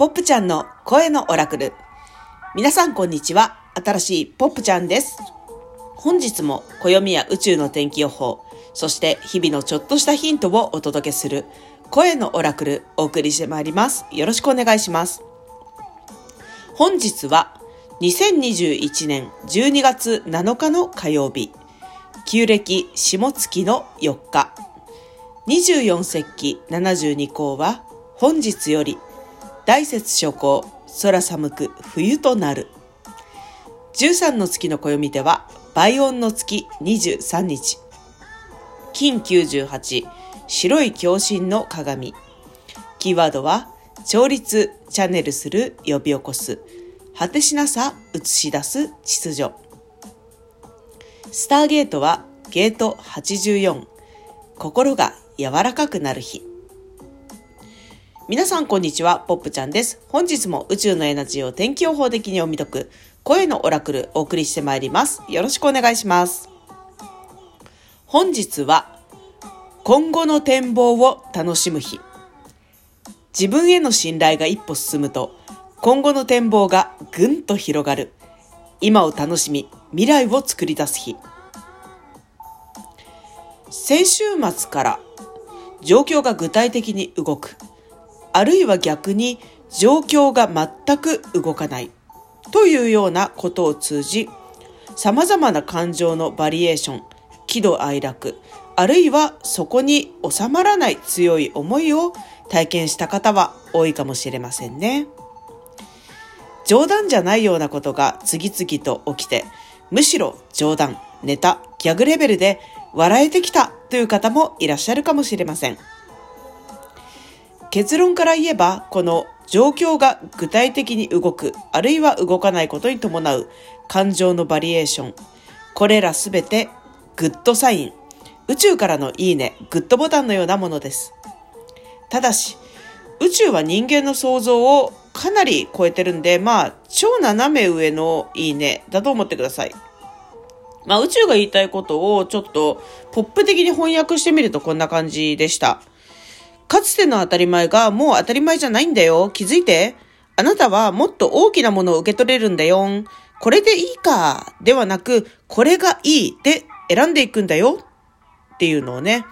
ポップちゃんの声のオラクル。皆さんこんにちは。新しいポップちゃんです。本日も暦や宇宙の天気予報、そして日々のちょっとしたヒントをお届けする声のオラクルお送りしてまいります。よろしくお願いします。本日は2021年12月7日の火曜日、旧暦下月の4日、24節気72項は本日より大雪初行、空寒く冬となる。13の月の暦では、倍音の月23日。金98、白い共振の鏡。キーワードは、調律、チャネルする、呼び起こす。果てしなさ、映し出す、秩序。スターゲートは、ゲート84。心が柔らかくなる日。皆さんこんにちは、ポップちゃんです。本日も宇宙のエナジーを天気予報的に読み解く声のオラクルお送りしてまいります。よろしくお願いします。本日は今後の展望を楽しむ日。自分への信頼が一歩進むと今後の展望がぐんと広がる。今を楽しみ、未来を作り出す日。先週末から状況が具体的に動く。あるいは逆に状況が全く動かないというようなことを通じ様々な感情のバリエーション、喜怒哀楽、あるいはそこに収まらない強い思いを体験した方は多いかもしれませんね。冗談じゃないようなことが次々と起きて、むしろ冗談、ネタ、ギャグレベルで笑えてきたという方もいらっしゃるかもしれません。結論から言えば、この状況が具体的に動く、あるいは動かないことに伴う感情のバリエーション。これらすべてグッドサイン、宇宙からのいいね、グッドボタンのようなものです。ただし、宇宙は人間の想像をかなり超えてるんで、まあ、超斜め上のいいねだと思ってください。まあ、宇宙が言いたいことをちょっとポップ的に翻訳してみるとこんな感じでした。かつての当たり前がもう当たり前じゃないんだよ。気づいて。あなたはもっと大きなものを受け取れるんだよ。これでいいか。ではなく、これがいいで選んでいくんだよ。っていうのをね、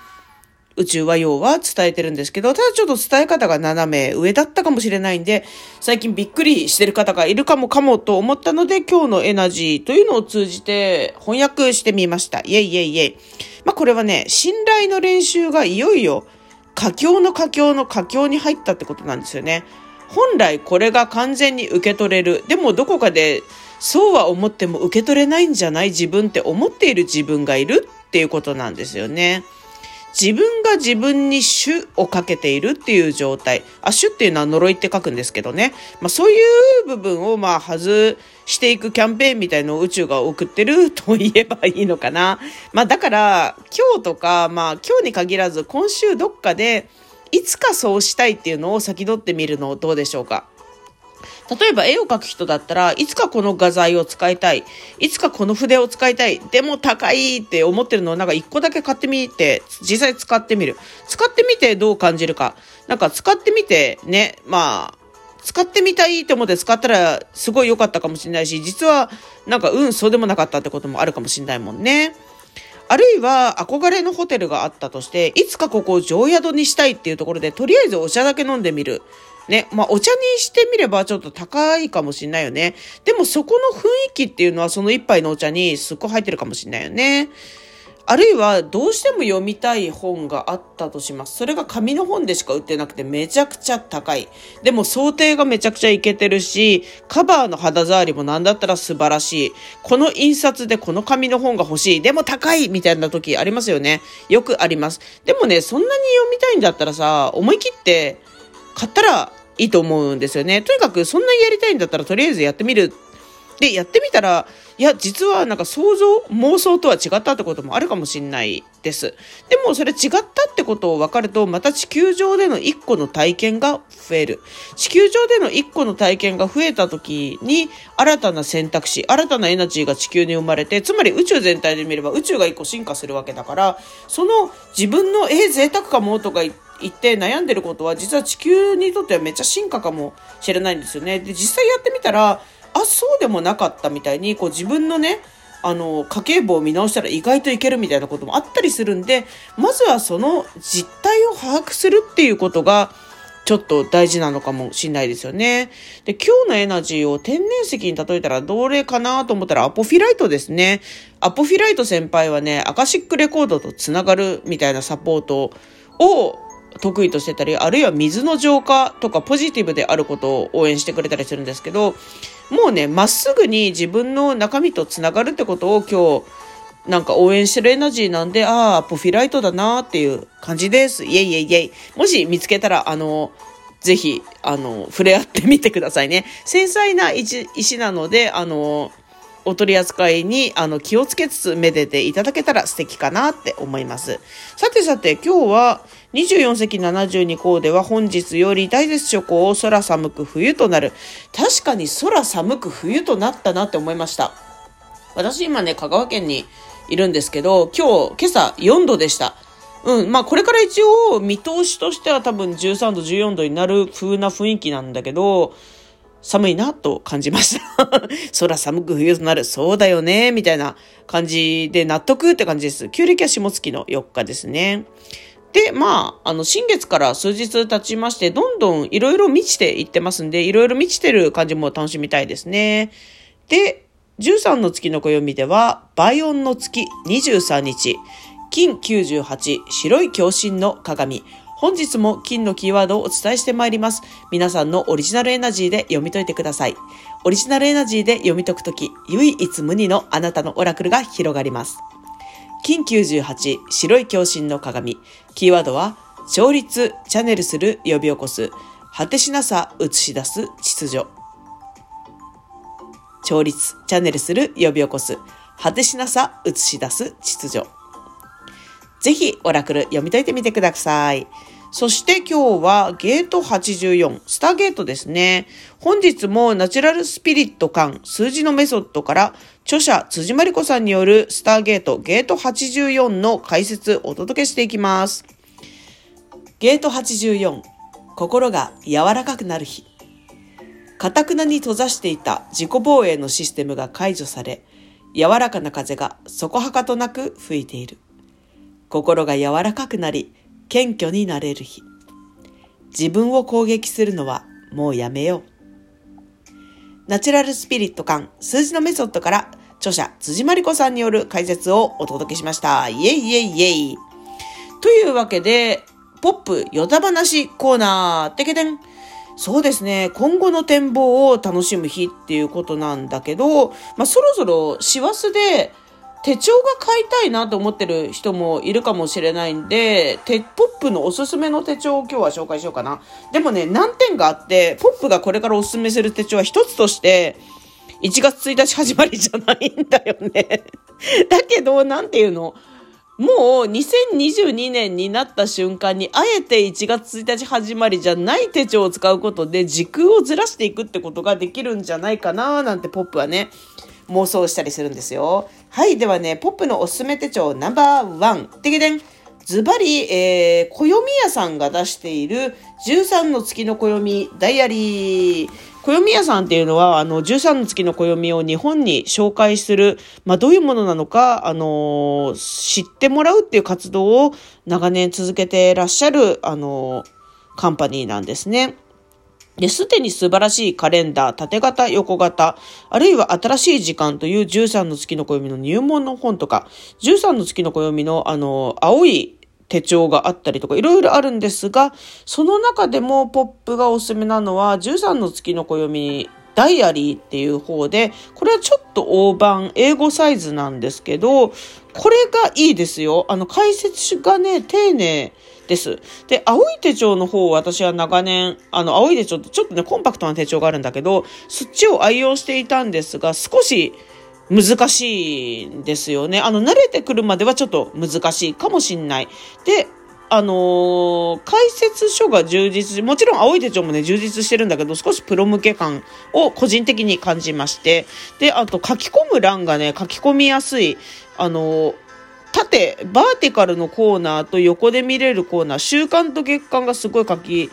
宇宙は要は伝えてるんですけど、ただちょっと伝え方が斜め上だったかもしれないんで、最近びっくりしてる方がいるかもかもと思ったので、今日のエナジーというのを通じて翻訳してみました。イェイイェイイェイ。まあこれはね、信頼の練習がいよいよ佳境の佳境の佳境に入ったってことなんですよね。本来これが完全に受け取れる。でもどこかでそうは思っても受け取れないんじゃない？自分って思っている自分がいるっていうことなんですよね。自分が自分に主をかけているっていう状態。あ、主っていうのは呪いって書くんですけどね。まあそういう部分をまあ外していくキャンペーンみたいのを宇宙が送ってると言えばいいのかな。まあだから今日とかまあ今日に限らず今週どっかでいつかそうしたいっていうのを先取ってみるのどうでしょうか？例えば絵を描く人だったらいつかこの画材を使いたい。いつかこの筆を使いたい。でも高いって思ってるのをなんか一個だけ買ってみて、実際使ってみる。使ってみてどう感じるか。なんか使ってみてね、まあ、使ってみたいと思って使ったらすごい良かったかもしれないし、実はなんかうんそうでもなかったってこともあるかもしれないもんね。あるいは憧れのホテルがあったとして、いつかここを常宿にしたいっていうところで、とりあえずお茶だけ飲んでみる。ね。まあ、お茶にしてみればちょっと高いかもしんないよね。でもそこの雰囲気っていうのはその一杯のお茶にすっごい入ってるかもしんないよね。あるいはどうしても読みたい本があったとします。それが紙の本でしか売ってなくてめちゃくちゃ高い。でも想定がめちゃくちゃいけてるし、カバーの肌触りもなんだったら素晴らしい。この印刷でこの紙の本が欲しい。でも高いみたいな時ありますよね。よくあります。でもね、そんなに読みたいんだったらさ、思い切って買ったらいいと思うんですよね。とにかくそんなにやりたいんだったらとりあえずやってみる。で、やってみたら、いや、実はなんか想像、妄想とは違ったってこともあるかもしんないです。でもそれ違ったってことを分かると、また地球上での一個の体験が増える。地球上での一個の体験が増えた時に、新たな選択肢、新たなエナジーが地球に生まれて、つまり宇宙全体で見れば宇宙が一個進化するわけだから、その自分の、え、贅沢かもとか言って言って悩んでることは実は地球にとってはめっちゃ進化かもしれないんですよね。で、実際やってみたら、あ、そうでもなかったみたいに、こう自分のね、あの、家計簿を見直したら意外といけるみたいなこともあったりするんで、まずはその実態を把握するっていうことが、ちょっと大事なのかもしんないですよね。で、今日のエナジーを天然石に例えたらどれかなと思ったらアポフィライトですね。アポフィライト先輩はね、アカシックレコードとつながるみたいなサポートを得意としてたり、あるいは水の浄化とかポジティブであることを応援してくれたりするんですけど、もうね、まっすぐに自分の中身とつながるってことを今日、なんか応援してるエナジーなんで、ああ、ポフィライトだなっていう感じです。イェイイェイイェイ。もし見つけたら、あの、ぜひ、あの、触れ合ってみてくださいね。繊細な石なので、あの、お取り扱いにあの気をつけつつめでていただけたら素敵かなって思います。さてさて今日は24世72項では本日より大絶諸行を空寒く冬となる。確かに空寒く冬となったなって思いました。私今ね、香川県にいるんですけど、今日、今朝4度でした。うん。まあ、これから一応、見通しとしては多分13度、14度になる風な雰囲気なんだけど、寒いなと感じました。空寒く冬となる。そうだよね。みたいな感じで納得って感じです。旧暦は下月の4日ですね。で、まあ、あの、新月から数日経ちまして、どんどんいろいろ満ちていってますんで、いろいろ満ちてる感じも楽しみたいですね。で、13の月の暦では、倍音の月23日、金98、白い共振の鏡、本日も金のキーワードをお伝えしてまいります。皆さんのオリジナルエナジーで読み解いてください。オリジナルエナジーで読み解くとき、唯一無二のあなたのオラクルが広がります。金98白い共振の鏡。キーワードは、勝率、チャネルする、呼び起こす、果てしなさ、映し出す、秩序。調律、チャネルする、呼び起こす、果てしなさ、映し出す、秩序。ぜひ、オラクル読み解いてみてください。そして今日はゲート84、スターゲートですね。本日もナチュラルスピリット感、数字のメソッドから著者辻まりこさんによるスターゲート、ゲート84の解説お届けしていきます。ゲート84、心が柔らかくなる日。かたくなに閉ざしていた自己防衛のシステムが解除され、柔らかな風がそこはかとなく吹いている。心が柔らかくなり、謙虚になれる日。自分を攻撃するのはもうやめよう。ナチュラルスピリット感、数字のメソッドから著者辻まりこさんによる解説をお届けしました。イェイイェイイェイ。というわけで、ポップヨタ話コーナー、てけてん。そうですね。今後の展望を楽しむ日っていうことなんだけど、まあ、そろそろ師走で手帳が買いたいなと思ってる人もいるかもしれないんで、テポップのおすすめの手帳を今日は紹介しようかな。でもね、難点があって、ポップがこれからおすすめする手帳は一つとして、1月1日始まりじゃないんだよね。だけど、なんていうの？もう2022年になった瞬間に、あえて1月1日始まりじゃない手帳を使うことで時空をずらしていくってことができるんじゃないかななんてポップはね、妄想したりするんですよ。はい。ではね、ポップのおすすめ手帳ナンバーワン。てけでん。ズバリ、えー、暦屋さんが出している13の月の暦ダイアリー。暦屋さんっていうのは、あの、13の月の暦を日本に紹介する、まあ、どういうものなのか、あの知ってもらうっていう活動を長年続けてらっしゃる、あのカンパニーなんですね。で、すでに素晴らしいカレンダー、縦型、横型、あるいは新しい時間という13の月の暦の入門の本とか、13の月の暦のあの、青い手帳があったりとかいろいろあるんですが、その中でもポップがおすすめなのは13の月の暦ダイアリーっていう方で、これはちょっと大判、英語サイズなんですけど、これがいいですよ。あの解説がね、丁寧です。で、青い手帳の方私は長年、あの青い手帳ってちょっとね、コンパクトな手帳があるんだけど、そっちを愛用していたんですが、少し難しいんですよね。あの、慣れてくるまではちょっと難しいかもしんない。で、あのー、解説書が充実しもちろん青い手帳もね、充実してるんだけど、少しプロ向け感を個人的に感じまして、で、あと書き込む欄がね、書き込みやすい、あのー、縦、バーティカルのコーナーと横で見れるコーナー、週間と月間がすごい書き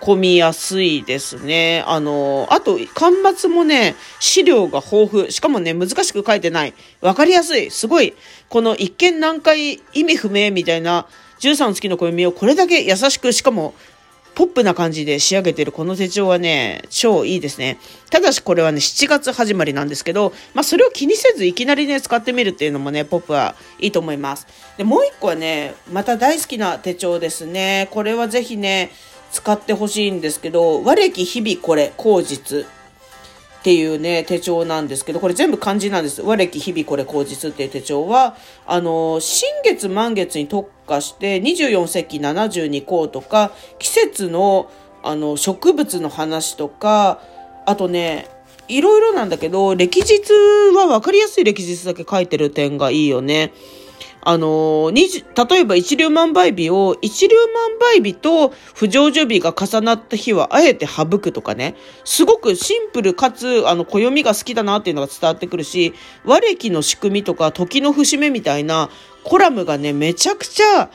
込みやすいですね。あの、あと、端末もね、資料が豊富。しかもね、難しく書いてない。わかりやすい。すごい、この一見難解、意味不明みたいな13月の暦をこれだけ優しく、しかも、ポップな感じで仕上げてるこの手帳はね、超いいですね。ただしこれはね、7月始まりなんですけど、まあそれを気にせずいきなりね、使ってみるっていうのもね、ポップはいいと思います。で、もう一個はね、また大好きな手帳ですね。これはぜひね、使ってほしいんですけど、和暦日々これ、口実。っていうね、手帳なんですけど、これ全部漢字なんです。和暦日々これ口実っていう手帳は、あの、新月満月に特化して、24世紀72項とか、季節の、あの、植物の話とか、あとね、いろいろなんだけど、歴日は分かりやすい歴日だけ書いてる点がいいよね。あのー、例えば一粒万倍日を一粒万倍日と不成就日が重なった日はあえて省くとかね、すごくシンプルかつ、あの、暦が好きだなっていうのが伝わってくるし、和暦の仕組みとか時の節目みたいなコラムがね、めちゃくちゃ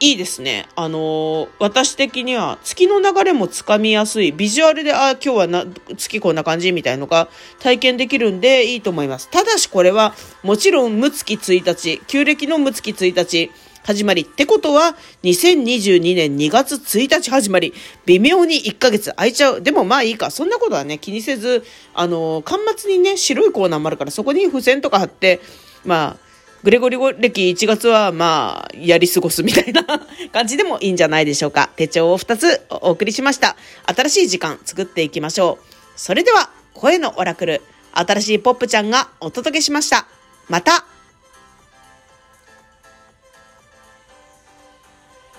いいですね。あの、私的には月の流れもつかみやすい。ビジュアルで、あ、今日はな月こんな感じみたいのが体験できるんでいいと思います。ただしこれは、もちろん、む月1日、旧暦のむ月1日、始まり。ってことは、2022年2月1日始まり。微妙に1ヶ月空いちゃう。でもまあいいか。そんなことはね、気にせず、あのー、端末にね、白いコーナーもあるから、そこに付箋とか貼って、まあ、グレゴリゴ歴1月はまあ、やり過ごすみたいな 感じでもいいんじゃないでしょうか。手帳を2つお送りしました。新しい時間作っていきましょう。それでは、声のオラクル、新しいポップちゃんがお届けしました。また